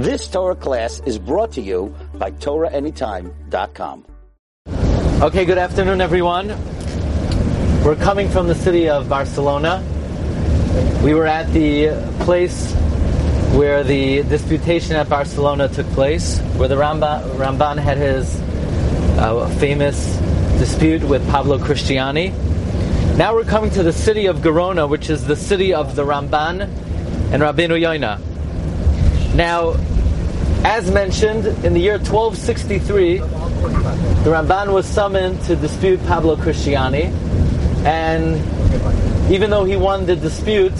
This Torah class is brought to you by TorahAnytime.com. Okay, good afternoon, everyone. We're coming from the city of Barcelona. We were at the place where the disputation at Barcelona took place, where the Ramban, Ramban had his uh, famous dispute with Pablo Cristiani. Now we're coming to the city of Gerona, which is the city of the Ramban and Rabbeinu Yoina. Now, as mentioned, in the year 1263, the Ramban was summoned to dispute Pablo Cristiani, and even though he won the dispute,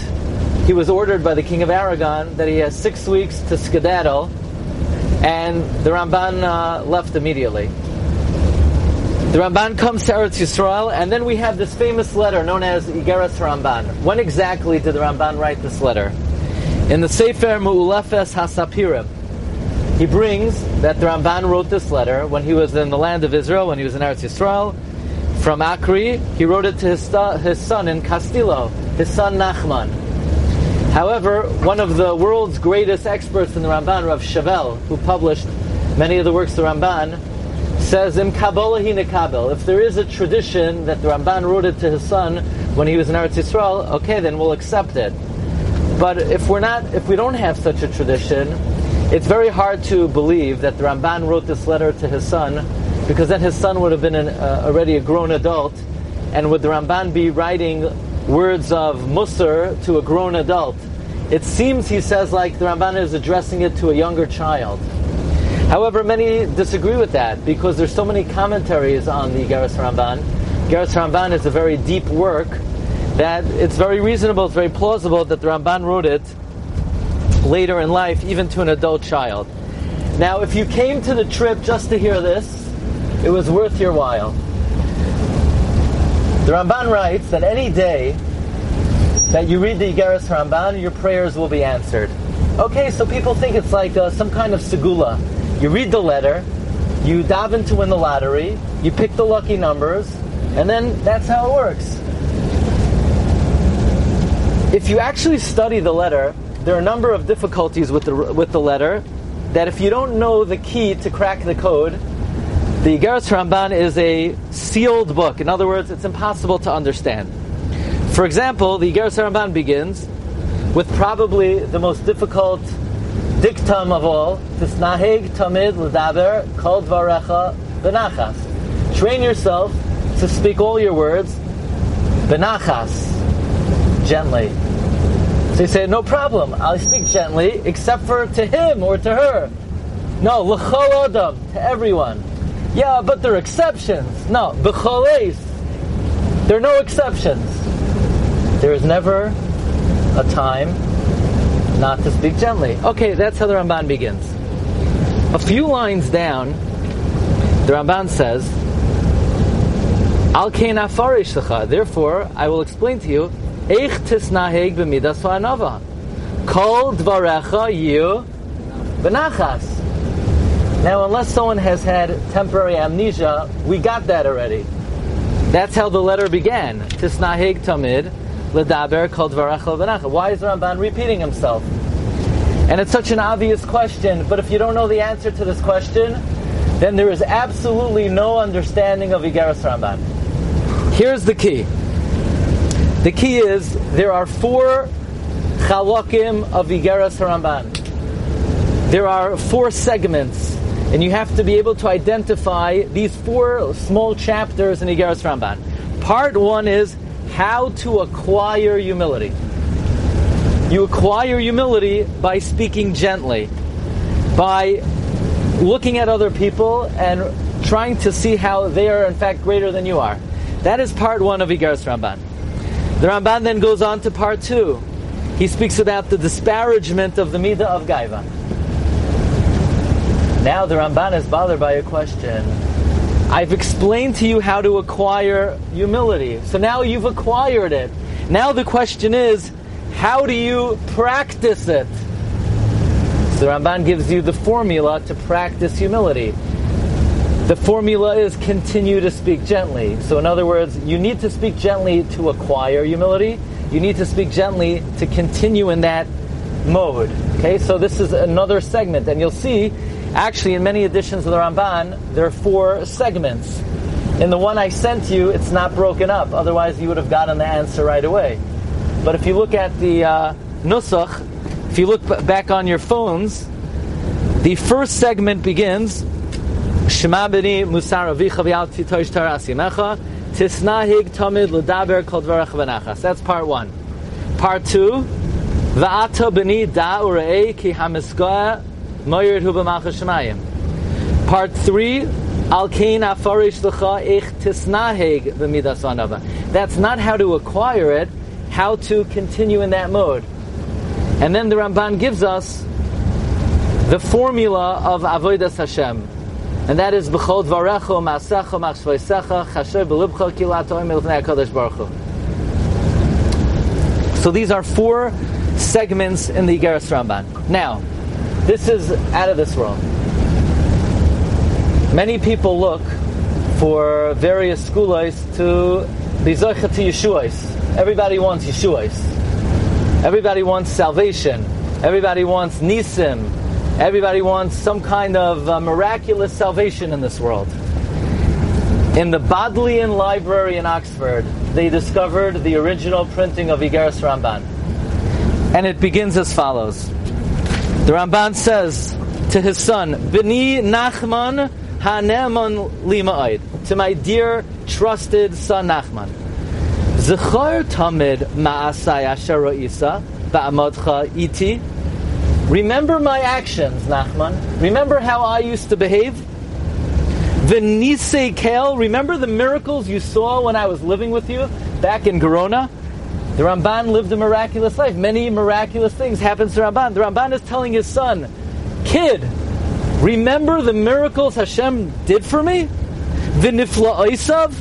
he was ordered by the King of Aragon that he has six weeks to skedaddle, and the Ramban uh, left immediately. The Ramban comes to Eretz Yisrael, and then we have this famous letter known as Igeras Ramban. When exactly did the Ramban write this letter? In the Sefer Mu'ulefes Hasapirim, he brings that the Ramban wrote this letter when he was in the land of Israel, when he was in Eretz Yisrael. From Akri, he wrote it to his, his son in Castillo, his son Nachman. However, one of the world's greatest experts in the Ramban, Rav Chavel, who published many of the works of the Ramban, says in Kabbalah Kabel. If there is a tradition that the Ramban wrote it to his son when he was in Eretz Yisrael, okay, then we'll accept it. But if we're not, if we don't have such a tradition, it's very hard to believe that the Ramban wrote this letter to his son, because then his son would have been an, uh, already a grown adult, and would the Ramban be writing words of Musar to a grown adult? It seems he says like the Ramban is addressing it to a younger child. However, many disagree with that because there's so many commentaries on the Geras Ramban. Geras Ramban is a very deep work that it's very reasonable, it's very plausible that the Ramban wrote it later in life, even to an adult child. Now, if you came to the trip just to hear this, it was worth your while. The Ramban writes that any day that you read the Geras Ramban, your prayers will be answered. Okay, so people think it's like uh, some kind of segula you read the letter, you daven to win the lottery, you pick the lucky numbers, and then that's how it works. If you actually study the letter, there are a number of difficulties with the, with the letter that if you don't know the key to crack the code, the Igeras Ramban is a sealed book. In other words, it's impossible to understand. For example, the Igeras Ramban begins with probably the most difficult dictum of all, tisnahig tamid l'daber kol dvarecha benachas. Train yourself to speak all your words benachas, gently. So you say, no problem, I'll speak gently, except for to him or to her. No, l'chol adam, to everyone. Yeah, but there are exceptions. No, b'choleis, there are no exceptions. There is never a time not to speak gently. Okay, that's how the Ramban begins. A few lines down, the Ramban says, Al Therefore, I will explain to you, Eich tisnaheg b'midas ha'anava. Kol dvarecha yu benachas. Now, unless someone has had temporary amnesia, we got that already. That's how the letter began. Tisnaheg tamid L'daber kol dvarecha Why is Ramban repeating himself? And it's such an obvious question, but if you don't know the answer to this question, then there is absolutely no understanding of Igeras Ramban. Here's the key. The key is there are four chalokim of Igeras Ramban. There are four segments, and you have to be able to identify these four small chapters in Igeras Ramban. Part one is how to acquire humility. You acquire humility by speaking gently, by looking at other people and trying to see how they are in fact greater than you are. That is part one of Igeras Ramban. The Ramban then goes on to part two. He speaks about the disparagement of the Midah of Gaiva. Now the Ramban is bothered by a question. I've explained to you how to acquire humility. So now you've acquired it. Now the question is, how do you practice it? So the Ramban gives you the formula to practice humility. The formula is continue to speak gently. So in other words, you need to speak gently to acquire humility. You need to speak gently to continue in that mode. Okay, so this is another segment, and you'll see, actually, in many editions of the Ramban, there are four segments. In the one I sent you, it's not broken up. Otherwise, you would have gotten the answer right away. But if you look at the uh, Nusach, if you look back on your phones, the first segment begins Shema b'ni musar avicha v'yal titosh taras yamecha tisnahig tamid l'daber kol dvarach v'nachas. That's part one. Part two, v'ata b'ni da urei ki hamiskoa moyed hu b'malchus shemayim. Part three, al kain afarish l'cha ich tisnahig v'midas anava. That's not how to acquire it, how to continue in that mode. And then the Ramban gives us the formula of avodas Hashem, and that is b'chol dvarecho maasecha machshveisecha chasher b'libcha kilat oim elfnei Hakadosh Baruch Hu. So these are four segments in the Igeres Ramban. Now, this is out of this world. Many people look for various schools to be zocha to Yeshuas. Everybody wants Yeshuas. Everybody wants salvation. Everybody wants nisim. Everybody wants some kind of uh, miraculous salvation in this world. In the Bodleian Library in Oxford, they discovered the original printing of Igeres Ramban. And it begins as follows. The Ramban says to his son, Bini Nachman Haneman Lima'id, to my dear trusted son Nachman. Zechar Tamid Ma'asai Asher Isa Ba'amadcha Iti. Remember my actions, Nachman. Remember how I used to behave? Venise Kel, remember the miracles you saw when I was living with you back in Gerona? The Ramban lived a miraculous life. Many miraculous things happened to Ramban. The Ramban is telling his son, Kid, remember the miracles Hashem did for me? V'nifla oisav,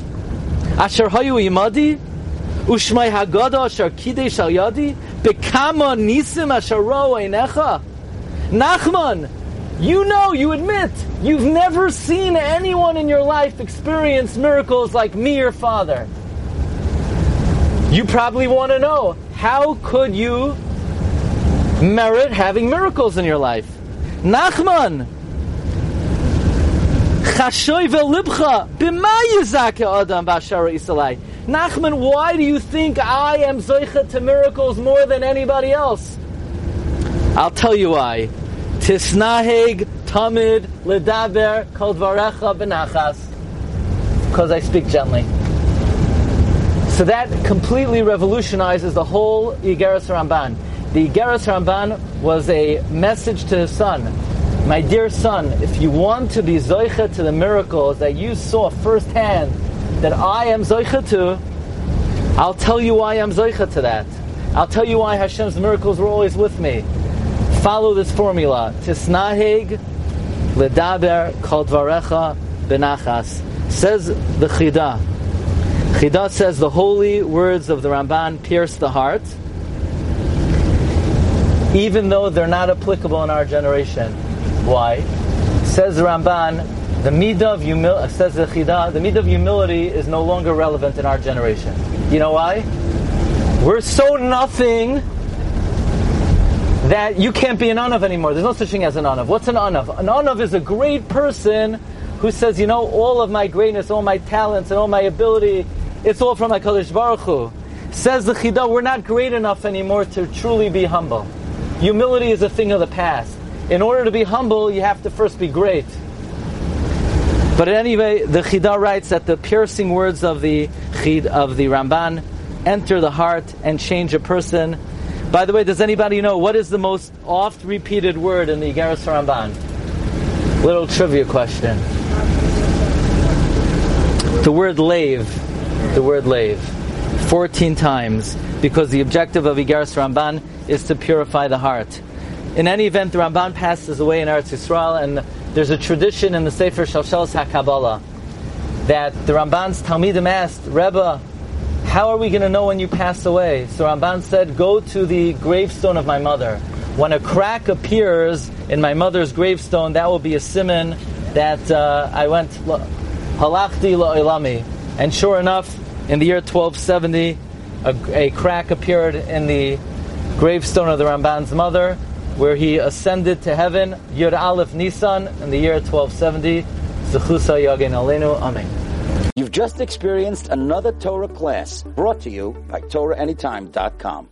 asher hayu imadi, ushmai hagada asher kidesh yadi, bekama nisim asher ro einecha. Nachman, you know, you admit, you've never seen anyone in your life experience miracles like me, your father. You probably want to know, how could you merit having miracles in your life? Nachman, Chashoy velibcha, b'ma yizake adam b'ashara isalai. Nachman, why do you think I am zoicha to miracles more than anybody else? I'll tell you why. Tisnaheg tamid ledaber kol dvarecha benachas. Because I speak gently. So that completely revolutionizes the whole Igeres Ramban. The Igeres Ramban was a message to his son. My dear son, if you want to be zoicha to the miracles that you saw firsthand, that I am zoicha to, I'll tell you why I'm zoicha to that. I'll tell you why Hashem's miracles were always with me. Follow this formula. Tisnaheg ledaber kol dvarecha benachas. Says the Chida. Chida says the holy words of the Ramban pierce the heart, even though they're not applicable in our generation. Why? Says the Ramban, the midah of humility, says the Chida, the midah of humility is no longer relevant in our generation. You know why? We're so nothing that you can't be an anav anymore. There's no such thing as an anav. What's an anav? An anav is a great person who says, you know, all of my greatness, all my talents, and all my ability, it's all from HaKadosh Baruch Hu. Says the Chida, we're not great enough anymore to truly be humble. Humility is a thing of the past. In order to be humble, you have to first be great. But anyway, the Chida writes that the piercing words of the Chid of the Ramban enter the heart and change a person. By the way, does anybody know what is the most oft repeated word in the Igeres Ramban? Little trivia question. The word lave. The word lave. 14 times because the objective of Igeres Ramban is to purify the heart. In any event, the Ramban passes away in Eretz Yisrael, and there's a tradition in the Sefer Shalshelis HaKabbalah that the Ramban's Talmidim asked, Rebbe, how are we going to know when you pass away? So Ramban said, go to the gravestone of my mother. When a crack appears in my mother's gravestone, that will be a simon that uh, I went halachti la'ilami. And sure enough, in the year 1270, a, a crack appeared in the gravestone of the Ramban's mother, where he ascended to heaven, Yud Aleph Nisan, in the year 1270. Zechusa Yagin Aleinu. Amen. You've just experienced another Torah class brought to you by TorahAnytime.com.